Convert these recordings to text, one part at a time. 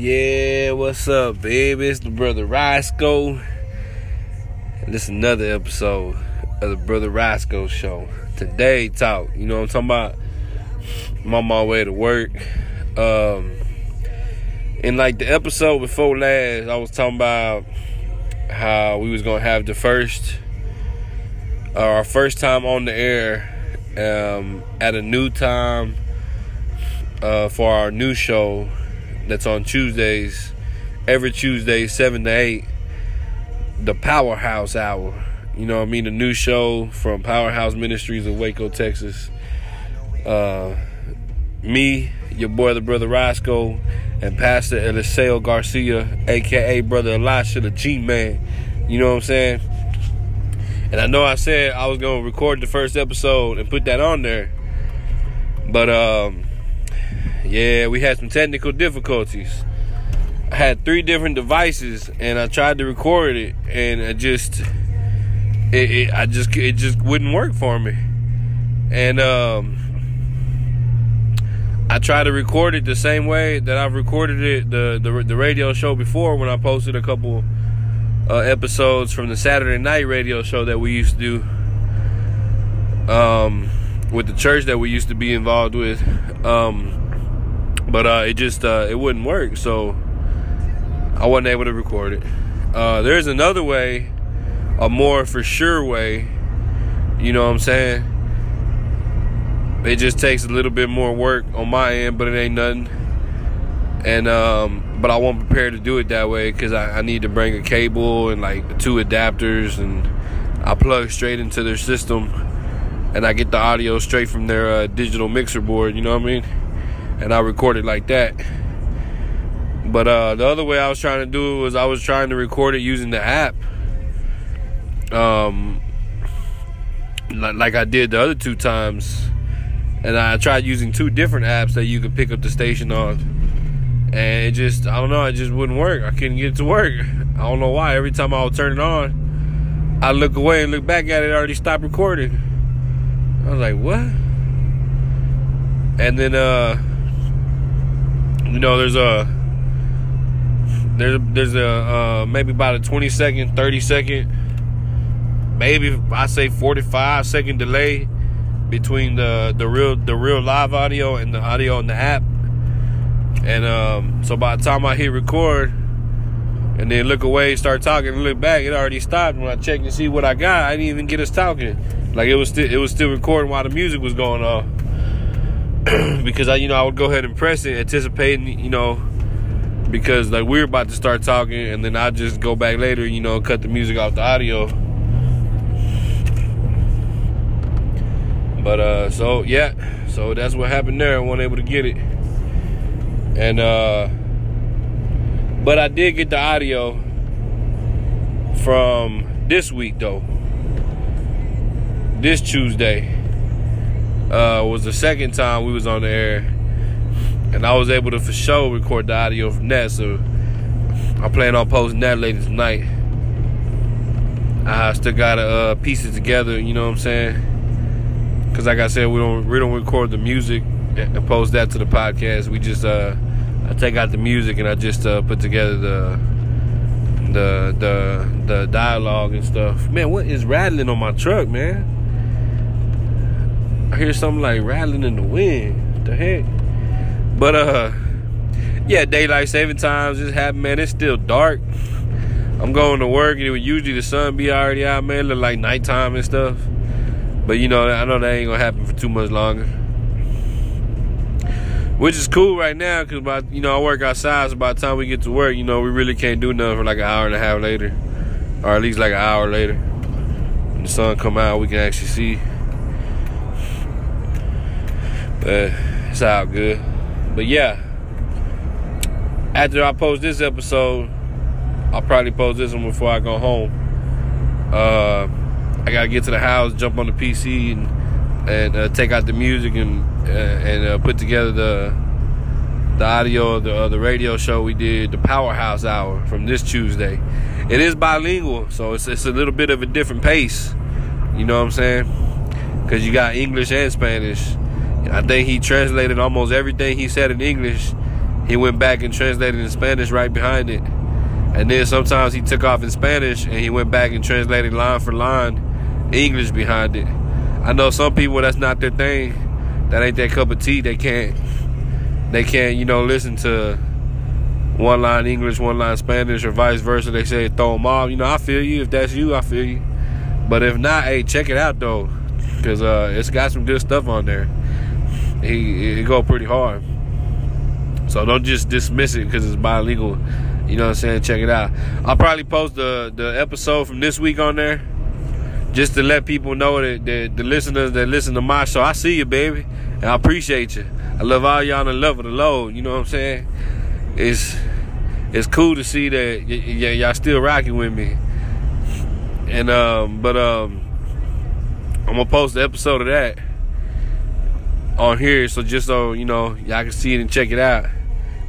Yeah, what's up, baby? It's the brother Rosco. And this is another episode of the brother Rosco show. Today, talk. You know what I'm talking about? I'm on my way to work. Um, in like the episode before last, I was talking about how we was gonna have the first, uh, our first time on the air, um, at a new time, uh, for our new show that's on Tuesdays, every Tuesday, 7 to 8, the Powerhouse Hour. You know what I mean? The new show from Powerhouse Ministries in Waco, Texas. Uh, me, your boy, the brother Roscoe, and Pastor Eliseo Garcia, aka Brother Elisha, the G Man. You know what I'm saying? And I know I said I was gonna record the first episode and put that on there, but um, yeah, we had some technical difficulties. I had three different devices, and I tried to record it, and it just, it, it I just, it just wouldn't work for me. And um, I tried to record it the same way that I've recorded it the the, the radio show before when I posted a couple uh, episodes from the Saturday night radio show that we used to do um, with the church that we used to be involved with. Um, but uh, it just uh, it wouldn't work, so I wasn't able to record it. Uh, there's another way, a more for sure way. You know what I'm saying? It just takes a little bit more work on my end, but it ain't nothing. And um, but I won't prepare to do it that way because I, I need to bring a cable and like two adapters, and I plug straight into their system, and I get the audio straight from their uh, digital mixer board. You know what I mean? And I recorded like that. But uh, the other way I was trying to do it was I was trying to record it using the app. Um, like I did the other two times, and I tried using two different apps that you could pick up the station on, and it just I don't know, it just wouldn't work. I couldn't get it to work. I don't know why. Every time I would turn it on, I look away and look back at it, it already stopped recording. I was like, what? And then uh you know, there's a there's there's a uh, maybe about a 20 second, 30 second, maybe I say 45 second delay between the the real the real live audio and the audio in the app. And um, so by the time I hit record and then look away, start talking, and look back, it already stopped. When I checked to see what I got, I didn't even get us talking. Like it was still it was still recording while the music was going on. because I, you know, I would go ahead and press it, anticipating, you know, because like we are about to start talking, and then I just go back later, you know, cut the music off the audio. But uh, so yeah, so that's what happened there. I wasn't able to get it, and uh, but I did get the audio from this week though. This Tuesday uh, was the second time we was on the air, and I was able to for sure record the audio from that. So I plan on posting that later tonight. I still gotta uh, piece it together. You know what I'm saying? Because like I said, we don't we don't record the music and post that to the podcast. We just uh, I take out the music and I just uh, put together the the the the dialogue and stuff. Man, what is rattling on my truck, man? I hear something like rattling in the wind. What the heck? But uh yeah, daylight saving times just happened, man. It's still dark. I'm going to work and it would usually the sun be already out, man. It look like nighttime and stuff. But you know, I know that ain't gonna happen for too much longer. Which is cool right now, cause by you know I work outside. So by the time we get to work, you know we really can't do nothing for like an hour and a half later, or at least like an hour later. When the sun come out, we can actually see. But it's all good. But yeah, after I post this episode, I'll probably post this one before I go home. Uh, I gotta get to the house, jump on the PC, and, and uh, take out the music and uh, and uh, put together the the audio of the, uh, the radio show we did, the Powerhouse Hour from this Tuesday. It is bilingual, so it's it's a little bit of a different pace. You know what I'm saying? Because you got English and Spanish. I think he translated almost everything he said in English. he went back and translated in Spanish right behind it. And then sometimes he took off in Spanish and he went back and translated line for line English behind it. I know some people that's not their thing. That ain't their cup of tea. They can't they can't, you know, listen to one line English, one line Spanish, or vice versa. They say throw them off. You know, I feel you. If that's you, I feel you. But if not, hey, check it out though, cause uh, it's got some good stuff on there. He it go pretty hard. So don't just dismiss it because it's bilingual. You know what I'm saying? Check it out. I'll probably post the the episode from this week on there, just to let people know that, that the listeners that listen to my show, I see you, baby, and I appreciate you. I love all y'all in love of the Lord. You know what I'm saying? It's it's cool to see that y- y- y'all still rocking with me. And um, but um, I'm gonna post the episode of that on here, so just so you know, y'all can see it and check it out.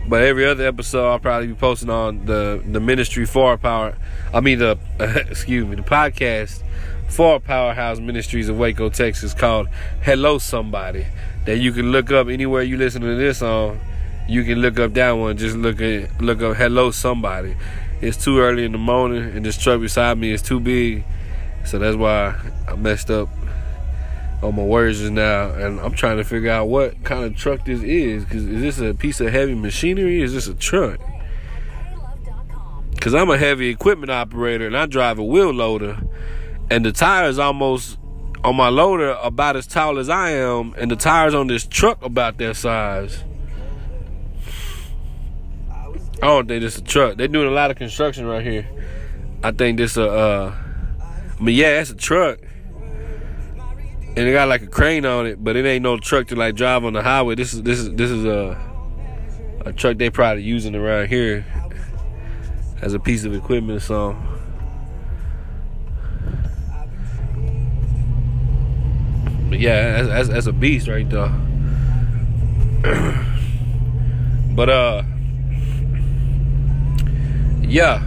But every other episode, I'll probably be posting on the the ministry for power. I mean the excuse me, the podcast for Powerhouse Ministries of Waco, Texas, called "Hello Somebody." That you can look up anywhere you listen to this on. You can look up that one. Just look at look up "Hello Somebody." It's too early in the morning, and this truck beside me is too big, so that's why I messed up on my words now, and I'm trying to figure out what kind of truck this is. Cause is this a piece of heavy machinery? is this a truck? Cause I'm a heavy equipment operator and I drive a wheel loader, and the tires almost on my loader about as tall as I am, and the tires on this truck about that size. I don't think this a truck. They're doing a lot of construction right here. I think this a. Uh, I mean, yeah, it's a truck and it got like a crane on it, but it ain't no truck to like drive on the highway. This is this is this is a a truck they probably using around here as a piece of equipment. So. But yeah, that's, that's, that's a beast right there. but uh, yeah,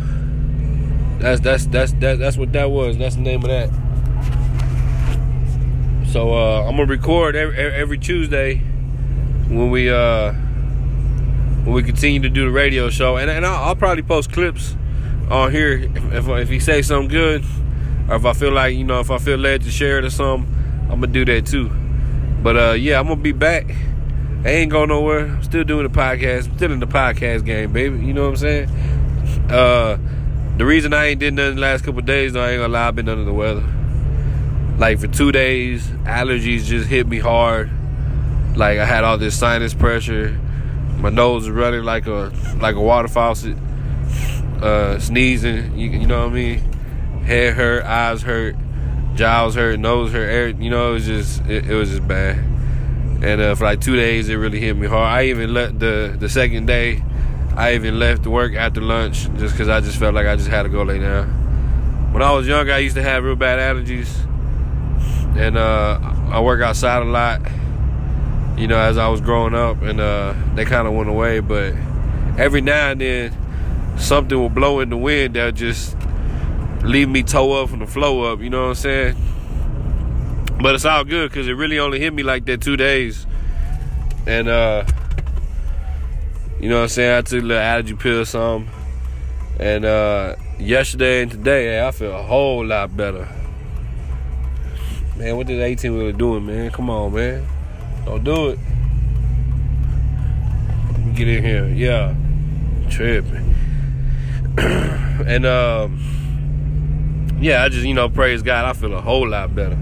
that's that's that's that, that's what that was. That's the name of that. So uh, I'm gonna record every, every Tuesday when we uh, when we continue to do the radio show, and, and I'll, I'll probably post clips on here if, if he say something good, or if I feel like you know if I feel led to share it or something, I'm gonna do that too. But uh, yeah, I'm gonna be back. I ain't going nowhere. I'm still doing the podcast. I'm still in the podcast game, baby. You know what I'm saying? Uh, the reason I ain't did nothing the last couple days, though, I ain't gonna lie, I've been under the weather. Like for two days, allergies just hit me hard. Like I had all this sinus pressure. My nose is running like a like a water faucet. Uh, sneezing, you, you know what I mean? Head hurt, eyes hurt, jaws hurt, nose hurt. Air, you know, it was just it, it was just bad. And uh, for like two days, it really hit me hard. I even let the the second day, I even left work after lunch just because I just felt like I just had to go lay down. When I was younger, I used to have real bad allergies and uh, I work outside a lot. You know, as I was growing up, and uh, they kind of went away. But every now and then, something will blow in the wind that just leave me toe up from the flow up. You know what I'm saying? But it's all good because it really only hit me like that two days, and uh, you know what I'm saying. I took a little allergy pill or something, and uh, yesterday and today, I feel a whole lot better. Man, what this 18 wheeler doing, man? Come on, man. Don't do it. Get in here. Yeah. Tripping. and um yeah, I just, you know, praise God, I feel a whole lot better.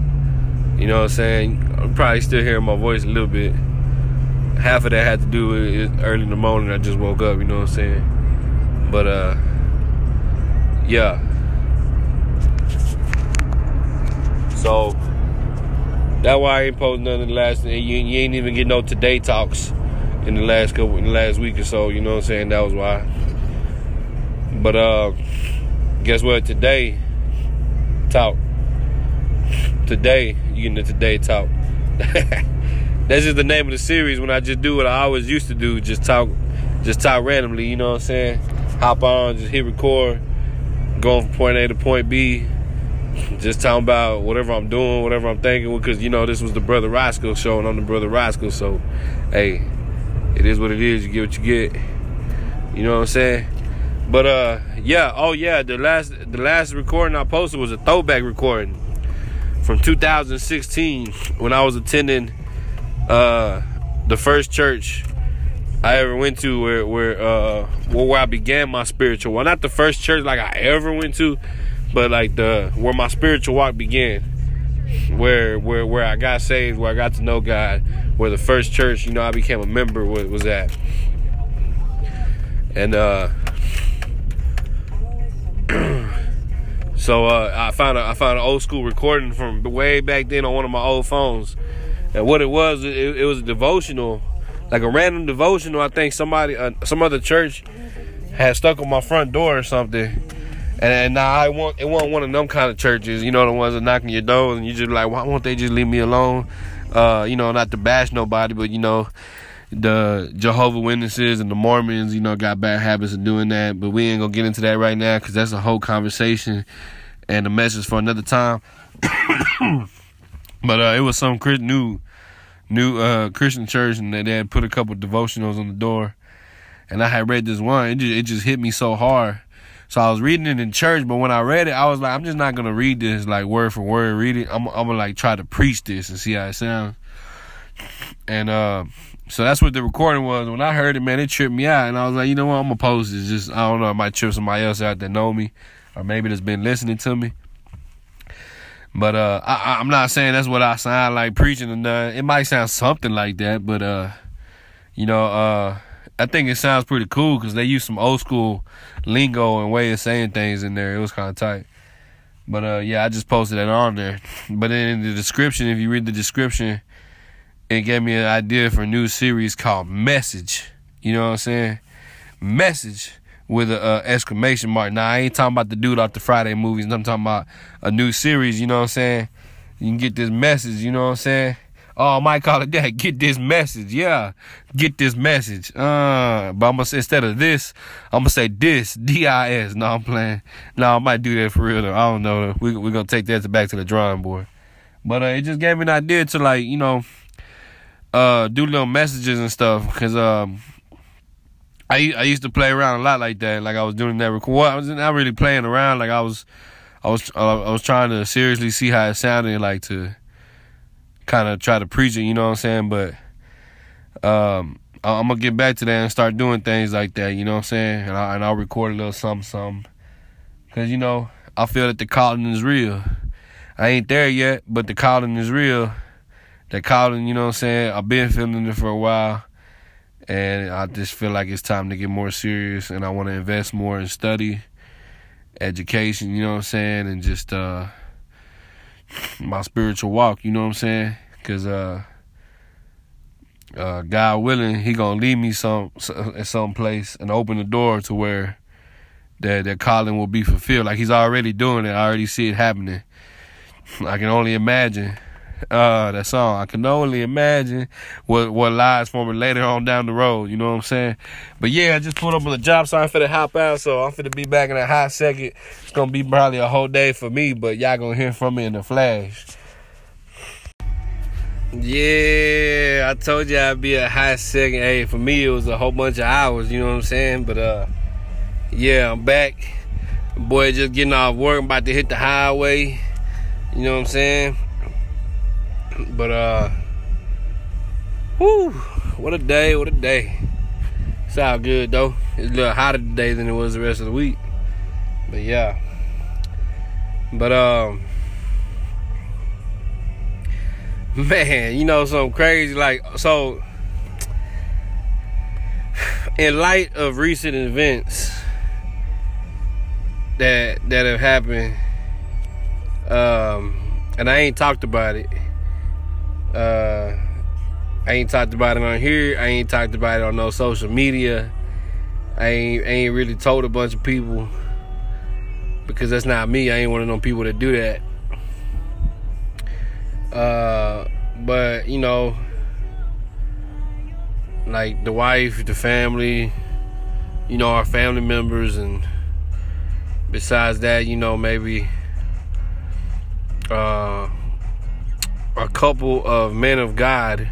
You know what I'm saying? I'm probably still hearing my voice a little bit. Half of that had to do with early in the morning. I just woke up, you know what I'm saying? But uh yeah. So that's why I ain't posting nothing in the last. You, you ain't even get no today talks in the last couple, in the last week or so. You know what I'm saying? That was why. But uh, guess what? Today, talk. Today, you getting the today talk. That's just the name of the series. When I just do what I always used to do, just talk, just talk randomly. You know what I'm saying? Hop on, just hit record, going from point A to point B just talking about whatever I'm doing, whatever I'm thinking, because you know this was the Brother Rosco show, and I'm the Brother Rosco, so hey, it is what it is. You get what you get. You know what I'm saying? But uh, yeah. Oh yeah. The last the last recording I posted was a throwback recording from 2016 when I was attending uh the first church I ever went to where where uh where I began my spiritual well not the first church like I ever went to but like the where my spiritual walk began where where where I got saved where I got to know God where the first church you know I became a member was, was at and uh so uh I found a, I found an old school recording from way back then on one of my old phones and what it was it, it was a devotional like a random devotional. I think somebody, uh, some other church, had stuck on my front door or something. And, now I want it wasn't one of them kind of churches, you know, the ones that knocking your door and you just like, why won't they just leave me alone? Uh, you know, not to bash nobody, but you know, the Jehovah Witnesses and the Mormons, you know, got bad habits of doing that. But we ain't gonna get into that right now because that's a whole conversation and a message for another time. but uh, it was some new new uh, Christian church, and they had put a couple devotionals on the door. And I had read this one. It just, it just hit me so hard. So I was reading it in church, but when I read it, I was like, I'm just not gonna read this like word for word. Read it. I'm, I'm gonna like try to preach this and see how it sounds. And uh, so that's what the recording was. When I heard it, man, it tripped me out, and I was like, you know what, I'm gonna post this. Just I don't know, it might trip somebody else out that know me, or maybe that's been listening to me. But uh, I, am not saying that's what I sound like preaching or nothing. It might sound something like that, but uh, you know, uh, I think it sounds pretty cool because they use some old school lingo and way of saying things in there. It was kind of tight. But uh, yeah, I just posted that on there. But in the description, if you read the description, it gave me an idea for a new series called Message. You know what I'm saying? Message with a uh, exclamation mark. Now I ain't talking about the dude off the Friday movies. I'm talking about a new series. You know what I'm saying? You can get this message. You know what I'm saying? Oh, might call it that. Get this message. Yeah, get this message. Uh, but I'm gonna say instead of this, I'm gonna say this. D I S. No, I'm playing. No, I might do that for real. Though. I don't know. We we're gonna take that back to the drawing board. But uh, it just gave me an idea to like you know, uh, do little messages and stuff. Cause um, I I used to play around a lot like that. Like I was doing that record. I was not really playing around. Like I was, I was, I was trying to seriously see how it sounded. Like to kind of try to preach it. You know what I'm saying? But um, I'm gonna get back to that and start doing things like that. You know what I'm saying? And, I, and I'll record a little something, something. Cause you know I feel that the calling is real. I ain't there yet, but the calling is real. The calling, you know what I'm saying? I've been feeling it for a while and I just feel like it's time to get more serious and I want to invest more in study, education, you know what I'm saying, and just uh my spiritual walk, you know what I'm saying? Cuz uh uh God willing, he to lead me some at some place and open the door to where that that calling will be fulfilled. Like he's already doing it. I already see it happening. I can only imagine uh, that song. I can only imagine what what lies for me later on down the road. You know what I'm saying? But yeah, I just pulled up on the job site for the hop out, so I'm finna be back in a hot second. It's gonna be probably a whole day for me, but y'all gonna hear from me in the flash. Yeah, I told you I'd be a hot second. Hey, for me it was a whole bunch of hours. You know what I'm saying? But uh, yeah, I'm back. Boy, just getting off work. I'm about to hit the highway. You know what I'm saying? But uh Whoo, what a day, what a day. It's all good though. It's a little hotter today than it was the rest of the week. But yeah. But um Man, you know something crazy like so in light of recent events that that have happened um and I ain't talked about it uh, I ain't talked about it on here. I ain't talked about it on no social media. I ain't, I ain't really told a bunch of people because that's not me. I ain't one of them people that do that. Uh, but you know, like the wife, the family, you know, our family members, and besides that, you know, maybe uh, a couple of men of God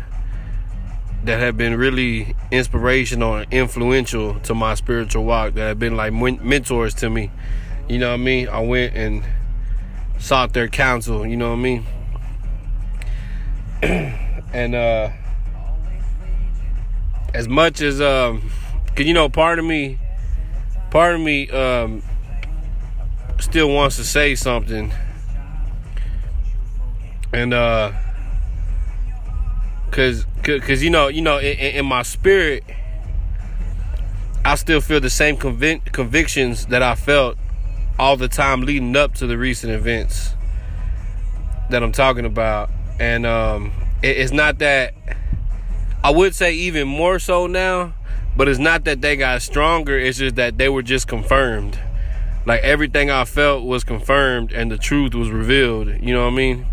that have been really inspirational and influential to my spiritual walk that have been like mentors to me. You know what I mean? I went and sought their counsel, you know what I mean? and uh as much as um cause you know part of me part of me um still wants to say something and uh cause cause you know you know in, in my spirit i still feel the same convic- convictions that i felt all the time leading up to the recent events that i'm talking about. And um it, it's not that i would say even more so now but it's not that they got stronger it's just that they were just confirmed. Like everything i felt was confirmed and the truth was revealed you know what i mean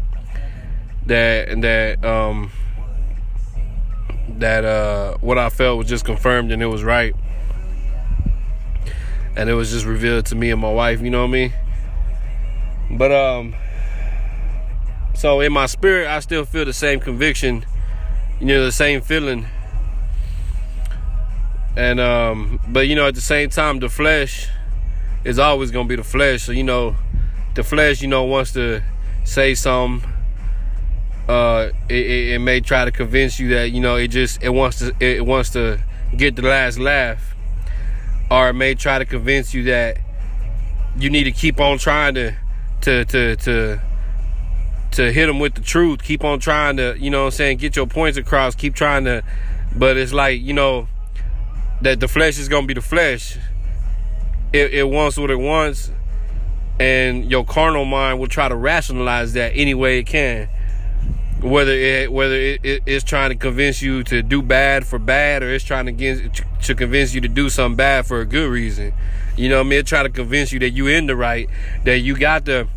that that um that uh what I felt was just confirmed and it was right. And it was just revealed to me and my wife, you know what I mean? But um so in my spirit I still feel the same conviction, you know, the same feeling. And um but you know at the same time the flesh is always gonna be the flesh. So you know the flesh, you know, wants to say something uh, it, it, may try to convince you that you know it just it wants to it wants to get the last laugh, or it may try to convince you that you need to keep on trying to to to to to hit them with the truth. Keep on trying to you know what I'm saying get your points across. Keep trying to, but it's like you know that the flesh is gonna be the flesh. It, it wants what it wants, and your carnal mind will try to rationalize that any way it can whether it whether it, it, it's trying to convince you to do bad for bad or it's trying to get to convince you to do something bad for a good reason. You know i mean? Try to convince you that you in the right that you got the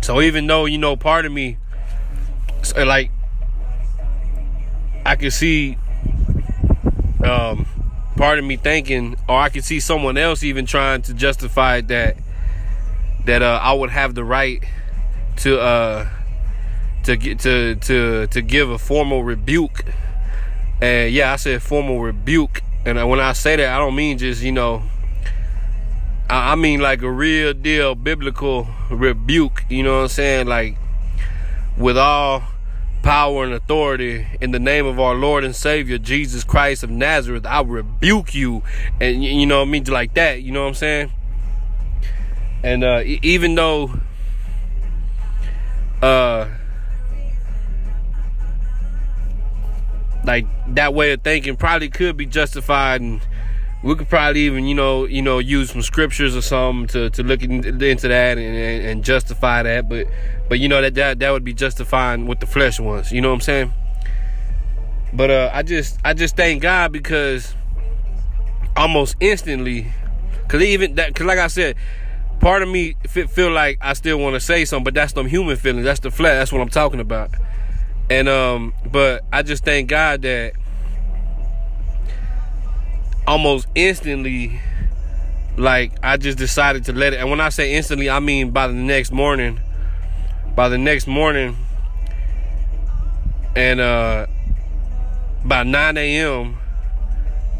so even though you know part of me like i can see um part of me thinking or i can see someone else even trying to justify that that uh i would have the right to uh to get to to to give a formal rebuke. And yeah, I said formal rebuke. And when I say that, I don't mean just you know. I, I mean like a real deal biblical rebuke. You know what I'm saying? Like with all power and authority in the name of our Lord and Savior Jesus Christ of Nazareth, I rebuke you, and you know what I mean, like that. You know what I'm saying? And uh, even though uh, like that way of thinking probably could be justified and we could probably even you know you know use some scriptures or something to, to look into that and, and, justify that. But but you know that, that that would be justifying what the flesh wants. You know what i'm saying? But uh i just i just thank god because almost instantly because even that because like i said part of me feel like i still want to say something but that's them human feelings. That's the flesh. That's what i'm talking about and um, but I just thank God that almost instantly, like I just decided to let it. And when I say instantly, I mean by the next morning. By the next morning, and uh, by 9 a.m.,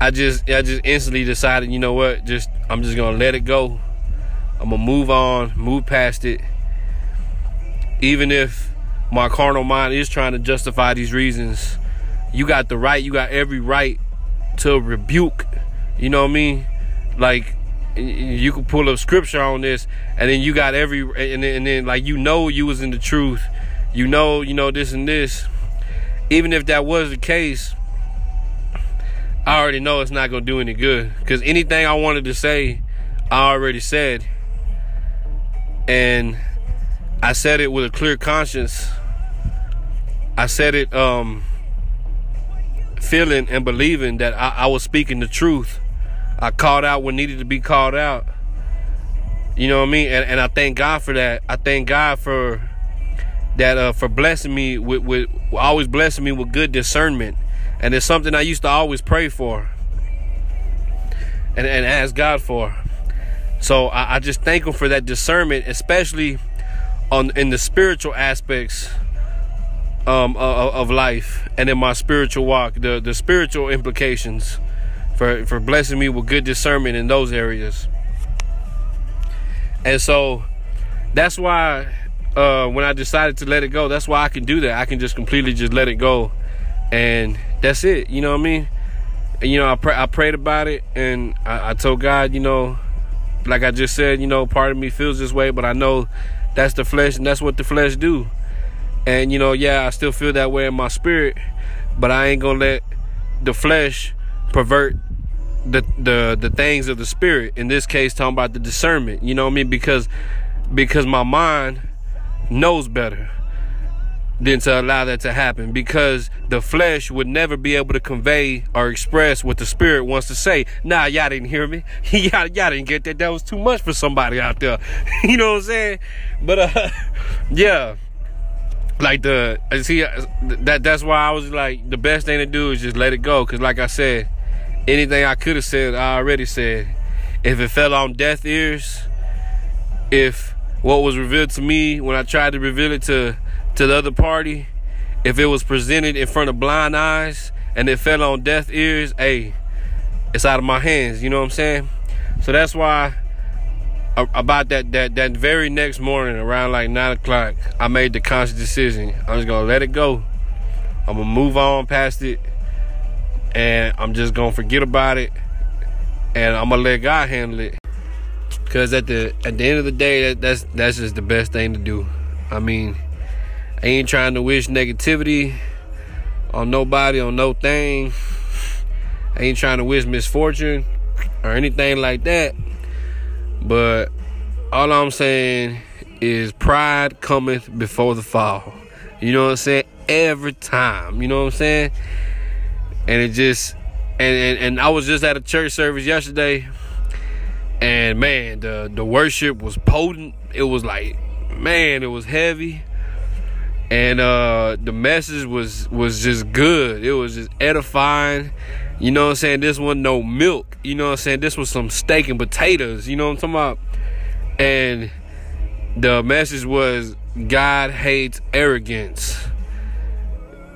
I just I just instantly decided, you know what? Just I'm just gonna let it go. I'm gonna move on, move past it. Even if my carnal mind is trying to justify these reasons. You got the right, you got every right to rebuke. You know what I mean? Like you can pull up scripture on this, and then you got every, and then, and then like you know you was in the truth. You know, you know this and this. Even if that was the case, I already know it's not gonna do any good. Cause anything I wanted to say, I already said. And I said it with a clear conscience. I said it um, feeling and believing that I, I, was speaking the truth. I called out what needed to be called out. You know what I mean? And, and I thank God for that. I thank God for that uh, for blessing me with, with always blessing me with good discernment. And it's something I used to always pray for and, and ask God for. So I, I just thank him for that discernment, especially on in the spiritual aspects um, of, of life and in my spiritual walk, the the spiritual implications for for blessing me with good discernment in those areas. And so that's why uh, when I decided to let it go, that's why I can do that. I can just completely just let it go, and that's it. You know what I mean? And, you know, I pray, I prayed about it, and I, I told God, you know, like I just said, you know, part of me feels this way, but I know that's the flesh, and that's what the flesh do. And you know, yeah, I still feel that way in my spirit, but I ain't gonna let the flesh pervert the the the things of the spirit. In this case, talking about the discernment. You know what I mean? Because because my mind knows better than to allow that to happen because the flesh would never be able to convey or express what the spirit wants to say. Nah, y'all didn't hear me. y'all, y'all didn't get that. That was too much for somebody out there. you know what I'm saying? But uh yeah. Like the uh, see uh, that that's why I was like the best thing to do is just let it go cuz like I said anything I could have said I already said. If it fell on deaf ears, if what was revealed to me when I tried to reveal it to to the other party, if it was presented in front of blind eyes and it fell on deaf ears, hey, it's out of my hands. You know what I'm saying? So that's why about that that that very next morning around like nine o'clock, I made the conscious decision. I'm just gonna let it go. I'm gonna move on past it, and I'm just gonna forget about it, and I'm gonna let God handle it. Cause at the at the end of the day, that, that's that's just the best thing to do. I mean, I ain't trying to wish negativity on nobody, on no thing. I ain't trying to wish misfortune or anything like that. But all I'm saying is pride cometh before the fall. You know what I'm saying? Every time. You know what I'm saying? And it just and, and, and I was just at a church service yesterday and man, the the worship was potent. It was like, man, it was heavy. And uh the message was was just good. It was just edifying. You know what I'm saying? This wasn't no milk. You know what I'm saying? This was some steak and potatoes. You know what I'm talking about? And the message was God hates arrogance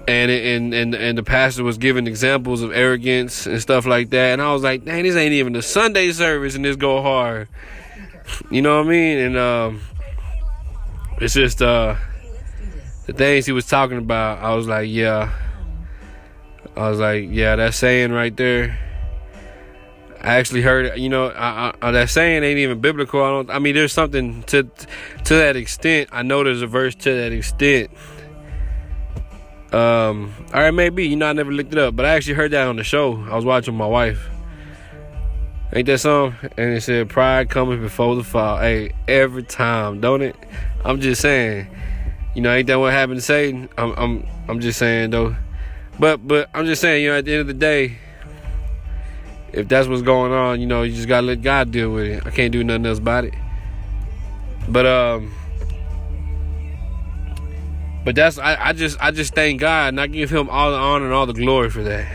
and and and and the pastor was giving examples of arrogance and stuff like that, and I was like, "Dang, this ain't even the Sunday service, and this go hard." You know what I mean? And um, it's just uh, the things he was talking about. I was like, "Yeah." I was like, "Yeah, that saying right there." I actually heard, it, you know, I, I, that saying ain't even biblical. I don't. I mean, there's something to to that extent. I know there's a verse to that extent um, all right, maybe you know I never looked it up, but I actually heard that on the show. I was watching my wife. Ain't that song? And it said pride coming before the fall. Hey, every time, don't it? I'm just saying. You know, ain't that what happened to Satan? I'm I'm I'm just saying though. But but I'm just saying, you know, at the end of the day, if that's what's going on, you know, you just gotta let God deal with it. I can't do nothing else about it. But um but that's I, I just I just thank God and I give him all the honor and all the glory for that.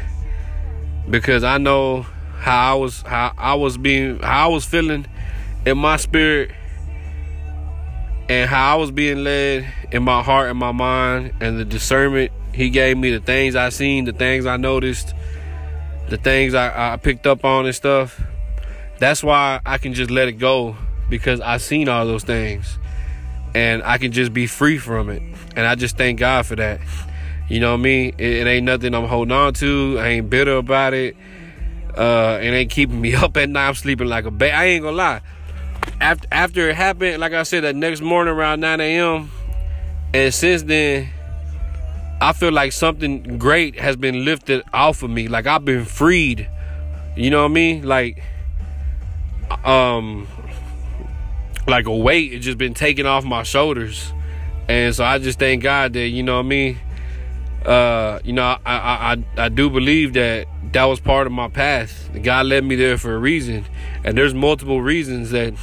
Because I know how I was how I was being how I was feeling in my spirit and how I was being led in my heart and my mind and the discernment he gave me the things I seen, the things I noticed, the things I, I picked up on and stuff. That's why I can just let it go because I seen all those things and I can just be free from it. And I just thank God for that. You know what I mean? It, it ain't nothing I'm holding on to. I ain't bitter about it. Uh, it ain't keeping me up at night. I'm sleeping like a baby. I ain't gonna lie. After after it happened, like I said, that next morning around 9 a.m. And since then, I feel like something great has been lifted off of me. Like I've been freed. You know what I mean? Like, um, like a weight has just been taken off my shoulders. And so I just thank God that, you know what I mean? Uh, you know, I, I, I, I do believe that that was part of my path. God led me there for a reason. And there's multiple reasons that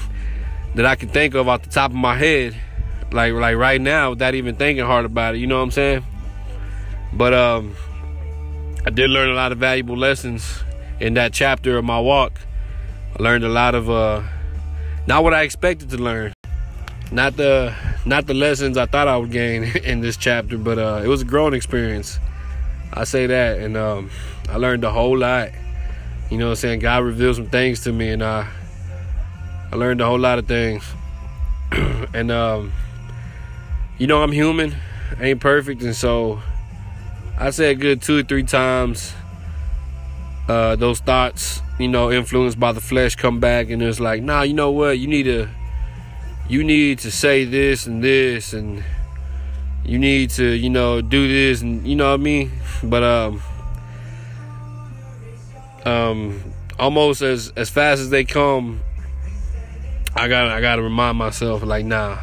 that I can think of off the top of my head. Like like right now without even thinking hard about it. You know what I'm saying? But um I did learn a lot of valuable lessons in that chapter of my walk. I learned a lot of uh not what I expected to learn. Not the not the lessons I thought I would gain in this chapter, but uh, it was a growing experience. I say that, and um, I learned a whole lot. You know what I'm saying? God revealed some things to me, and uh, I learned a whole lot of things. and um, you know, I'm human, I ain't perfect, and so I said good two or three times. Uh, those thoughts, you know, influenced by the flesh, come back, and it's like, nah, you know what? You need to, you need to say this and this, and you need to, you know, do this, and you know what I mean. But um, um, almost as as fast as they come, I got I got to remind myself, like, nah.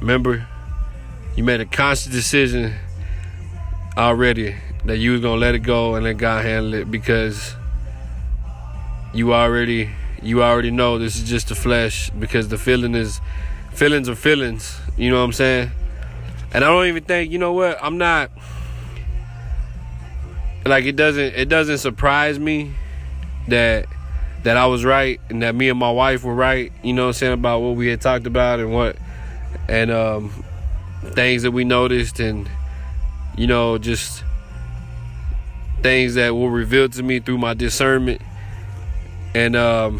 Remember, you made a conscious decision already that you was gonna let it go and let God handle it because you already you already know this is just the flesh because the feeling is feelings are feelings. You know what I'm saying? And I don't even think you know what I'm not like it doesn't it doesn't surprise me that that I was right and that me and my wife were right. You know what I'm saying about what we had talked about and what and um things that we noticed and you know just things that were revealed to me through my discernment and um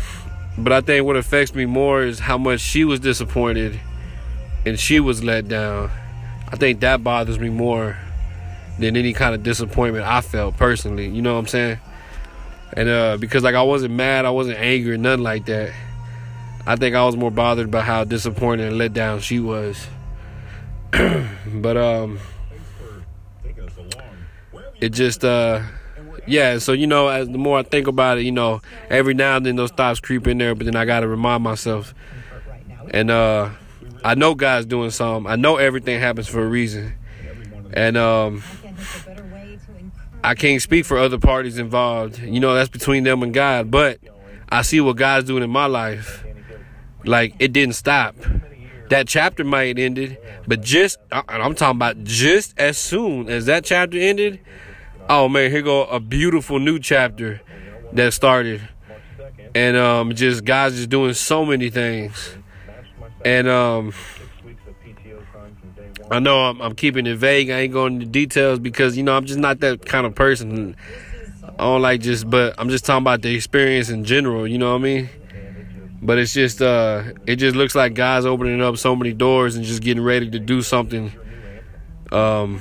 but I think what affects me more is how much she was disappointed and she was let down. I think that bothers me more than any kind of disappointment I felt personally. You know what I'm saying? And uh because like I wasn't mad, I wasn't angry, nothing like that. I think I was more bothered by how disappointed and let down she was. but um it just uh yeah so you know as the more i think about it you know every now and then those thoughts creep in there but then i gotta remind myself. And uh i know god's doing something. I know everything happens for a reason. And um i can't speak for other parties involved. You know that's between them and god but i see what god's doing in my life. Like it didn't stop. That chapter might have ended but just i'm talking about just as soon as that chapter ended oh man, here go a beautiful new chapter that started. And um just guys just doing so many things. And um I know I'm, I'm keeping it vague. I ain't going into details because you know I'm just not that kind of person. I don't like just, but I'm just talking about the experience in general. You know what I mean? But it's just, uh, it just looks like guys opening up so many doors and just getting ready to do something, um,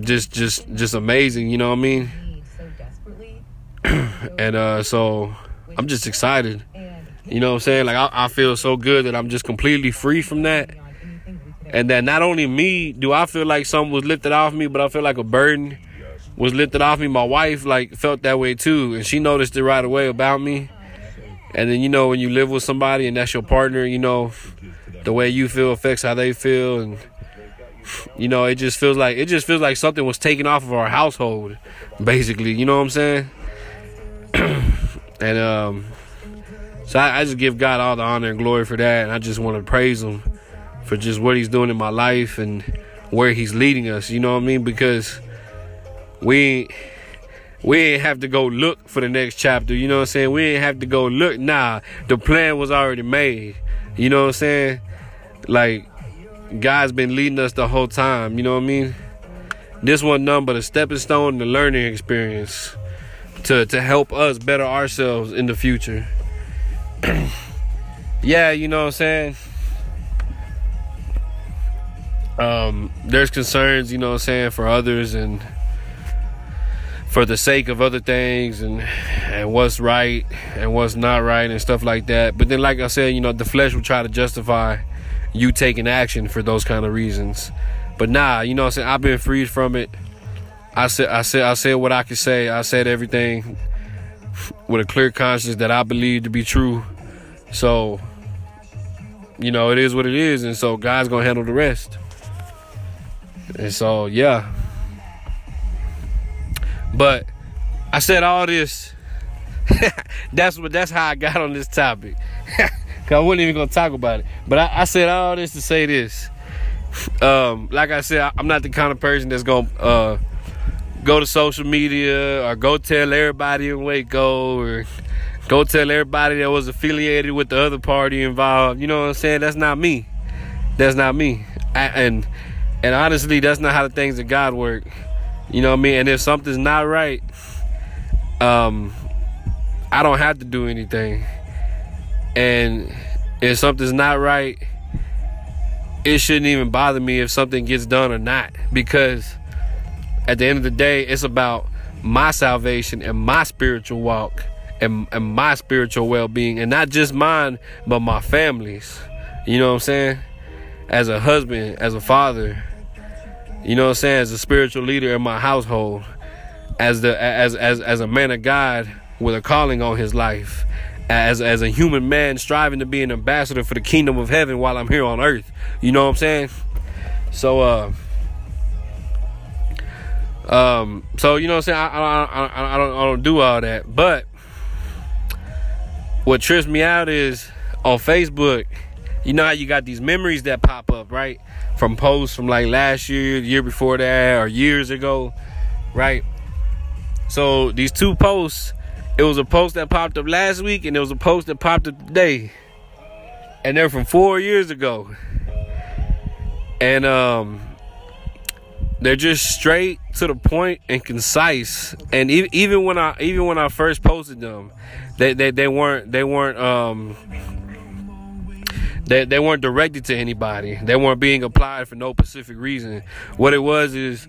just just just amazing, you know what I mean? and uh so I'm just excited. You know what I'm saying? Like I, I feel so good that I'm just completely free from that. And that not only me do I feel like something was lifted off me, but I feel like a burden was lifted off me. My wife like felt that way too, and she noticed it right away about me. And then you know when you live with somebody and that's your partner, you know the way you feel affects how they feel and you know, it just feels like it just feels like something was taken off of our household, basically. You know what I'm saying? and um, so I, I, just give God all the honor and glory for that, and I just want to praise Him for just what He's doing in my life and where He's leading us. You know what I mean? Because we we ain't have to go look for the next chapter. You know what I'm saying? We ain't have to go look. Nah, the plan was already made. You know what I'm saying? Like God's been leading us the whole time. You know what I mean? This one nothing but a stepping stone, the learning experience to to help us better ourselves in the future. yeah, you know what I'm saying? Um, there's concerns, you know what I'm saying, for others and for the sake of other things and and what's right and what's not right and stuff like that. But then like I said, you know, the flesh will try to justify you taking action for those kind of reasons. But nah, you know I'm saying? I've been freed from it. I said I said I said what I could say. I said everything with a clear conscience that I believe to be true. So, you know, it is what it is, and so God's gonna handle the rest. And so, yeah. But I said all this. that's what that's how I got on this topic. Cause I wasn't even gonna talk about it. But I, I said all this to say this. Um, like I said, I, am not the kind of person that's gonna uh, go to social media or go tell everybody in Waco or go tell everybody that was affiliated with the other party involved. You know what I'm saying? That's not me. that's not me. I, and and honestly, that's not how the things of God work. You know what I mean? And if something's not right, um, I don't have to do anything. And if something's not right, it shouldn't even bother me if something gets done or not. Because at the end of the day, it's about my salvation and my spiritual walk and, and my spiritual well being. And not just mine, but my family's. You know what I'm saying? As a husband, as a father, you know what I'm saying, as a spiritual leader in my household, as the as as as a man of God with a calling on his life, as as a human man striving to be an ambassador for the kingdom of heaven while I'm here on earth. You know what I'm saying? So uh um so you know what I'm saying I I, I, I don't I don't do all that. But what trips me out is on Facebook, you know how you got these memories that pop up, right? From posts from like last year, the year before that, or years ago, right? So these two posts, it was a post that popped up last week, and it was a post that popped up today, and they're from four years ago, and um, they're just straight to the point and concise. And even when I even when I first posted them, they they, they weren't they weren't um they, they weren't directed to anybody. They weren't being applied for no specific reason. What it was is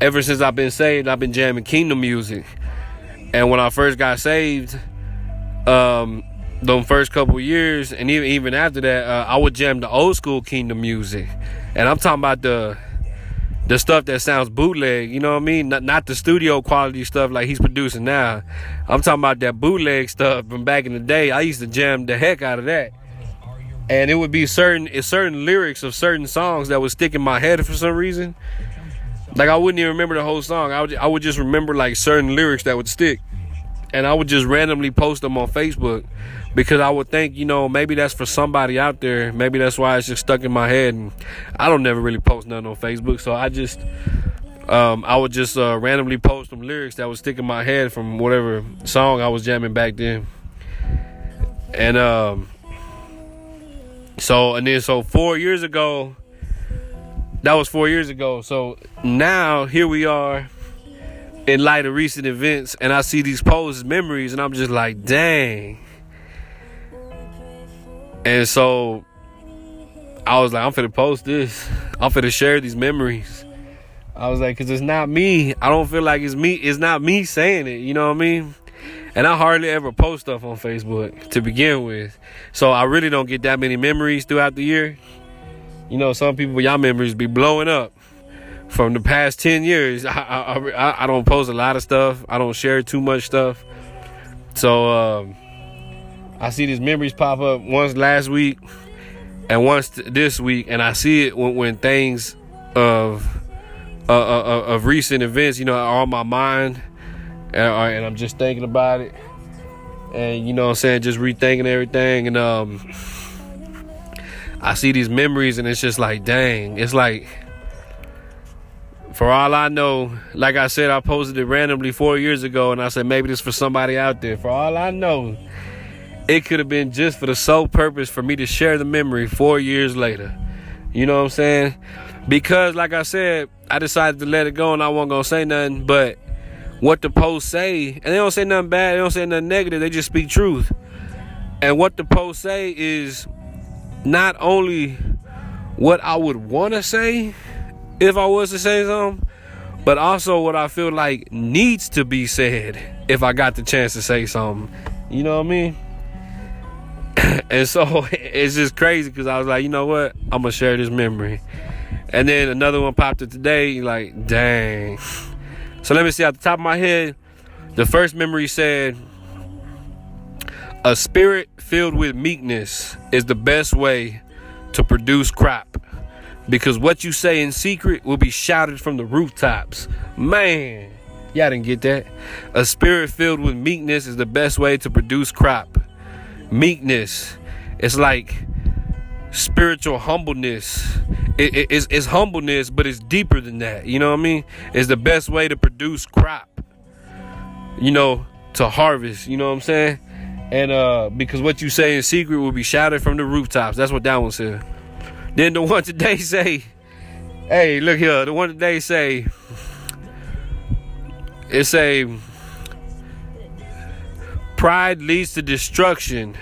ever since I've been saved, I've been jamming kingdom music. And when I first got saved, um, the first couple years, and even even after that, uh, I would jam the old school kingdom music. And I'm talking about the the stuff that sounds bootleg, you know what I mean? Not, not the studio quality stuff like he's producing now. I'm talking about that bootleg stuff from back in the day. I used to jam the heck out of that. And it would be certain certain lyrics of certain songs that would stick in my head for some reason. Like I wouldn't even remember the whole song. I would I would just remember like certain lyrics that would stick, and I would just randomly post them on Facebook because I would think you know maybe that's for somebody out there. Maybe that's why it's just stuck in my head. And I don't never really post nothing on Facebook, so I just um, I would just uh, randomly post some lyrics that would stick in my head from whatever song I was jamming back then. And um, so and then so four years ago that was four years ago. So now here we are in light of recent events, and I see these posts, memories, and I'm just like, dang. And so I was like, I'm finna post this. I'm finna share these memories. I was like, cause it's not me. I don't feel like it's me. It's not me saying it. You know what I mean? And I hardly ever post stuff on Facebook to begin with. So I really don't get that many memories throughout the year. You know, some people, y'all memories be blowing up from the past 10 years. I, I, I, don't post a lot of stuff, I don't share too much stuff. So, um, I see these memories pop up once last week and once this week, and I see it when, when things of uh, uh, uh, of recent events, you know, are on my mind, and, uh, and, I'm just thinking about it, and you know, I'm saying, just rethinking everything, and um, I see these memories and it's just like, dang, it's like, for all I know, like I said, I posted it randomly four years ago and I said, maybe this for somebody out there. For all I know, it could have been just for the sole purpose for me to share the memory four years later. You know what I'm saying? Because, like I said, I decided to let it go and I wasn't to say nothing, but what the posts say, and they don't say nothing bad, they don't say nothing negative, they just speak truth. And what the posts say is not only what I would want to say if I was to say something, but also what I feel like needs to be said if I got the chance to say something. You know what I mean? and so it's just crazy because I was like, you know what? I'm gonna share this memory. And then another one popped up today, like, dang. So let me see, at the top of my head, the first memory said, a spirit filled with meekness is the best way to produce crop because what you say in secret will be shouted from the rooftops. Man, y'all didn't get that. A spirit filled with meekness is the best way to produce crop. Meekness, it's like spiritual humbleness. It, it, it's, it's humbleness, but it's deeper than that. You know what I mean? It's the best way to produce crop. You know, to harvest. You know what I'm saying? And uh, because what you say in secret will be shouted from the rooftops. That's what that one said. Then the one today say, hey, look here, the one today say, it say, pride leads to destruction.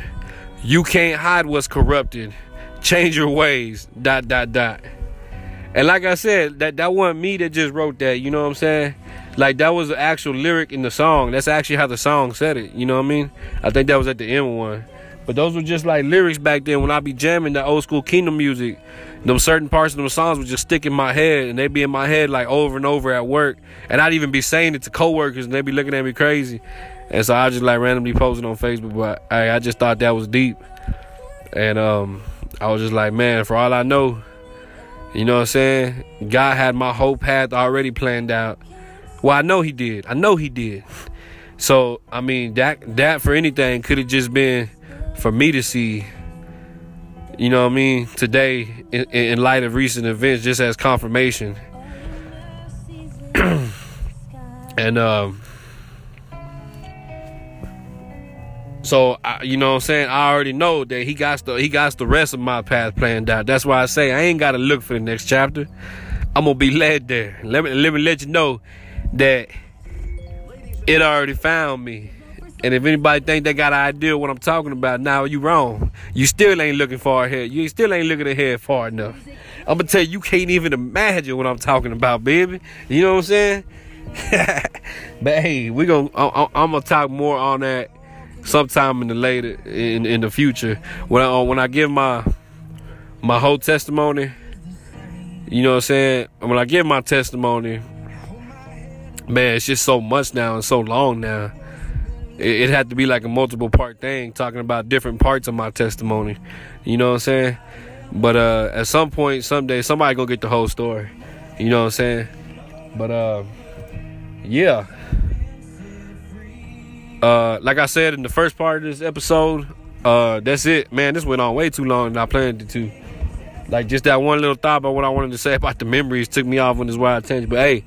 You can't hide what's corrupted. Change your ways. Dot dot dot. And like I said, that that wasn't me that just wrote that. You know what I'm saying? Like that was the actual lyric in the song. That's actually how the song said it. You know what I mean? I think that was at the end one. But those were just like lyrics back then when I be jamming the old school Kingdom music. Them certain parts of them songs would just stick in my head and they'd be in my head like over and over at work. And I'd even be saying it to coworkers and they'd be looking at me crazy. And so I just like randomly posted on Facebook, but I, I just thought that was deep. And um, I was just like, man, for all I know, you know what I'm saying? God had my whole path already planned out. Well, I know he did. I know he did. So, I mean, that that for anything could have just been for me to see. You know what I mean? Today, in, in light of recent events, just as confirmation. and um, So I, you know what I'm saying? I already know that he got the he got the rest of my path planned out. That's why I say I ain't gotta look for the next chapter. I'm gonna be led there. Let me let me let you know that it already found me. And if anybody think they got an idea what I'm talking about, now you wrong. You still ain't looking far ahead. You still ain't looking ahead far enough. I'm gonna tell you, you can't even imagine what I'm talking about, baby. You know what I'm saying? but hey, we gonna I'm, I'm gonna talk more on that sometime in the later in in the future when I when I give my my whole testimony. You know what I'm saying? When I give my testimony, man, it's just so much now and so long now. It, it had to be like a multiple part thing, talking about different parts of my testimony. You know what I'm saying? But uh, at some point, someday, somebody gonna get the whole story. You know what I'm saying? But uh, yeah. Uh, like I said in the first part of this episode, uh, that's it, man. This went on way too long than I planned it to. Like just that one little thought about what I wanted to say about the memories took me off on this wild tangent. But hey,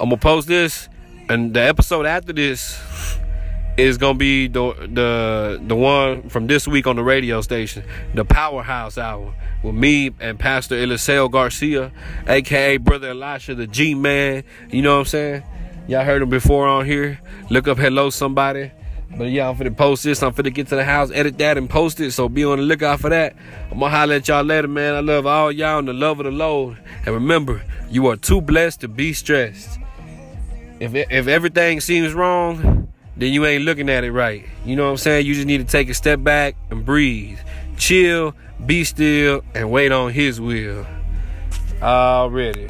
I'm gonna post this, and the episode after this is gonna be the the the one from this week on the radio station, the Powerhouse Hour, with me and Pastor Eliseo Garcia, aka Brother Elisha, the G Man. You know what I'm saying? Y'all heard him before on here. Look up hello somebody. But yeah, I'm finna post this. I'm finna get to the house, edit that, and post it. So be on the lookout for that. I'm gonna holler at y'all later, man. I love all y'all and the love of the Lord. And remember, you are too blessed to be stressed. If if everything seems wrong, then you ain't looking at it right. You know what I'm saying? You just need to take a step back and breathe. Chill, be still, and wait on his will. Already.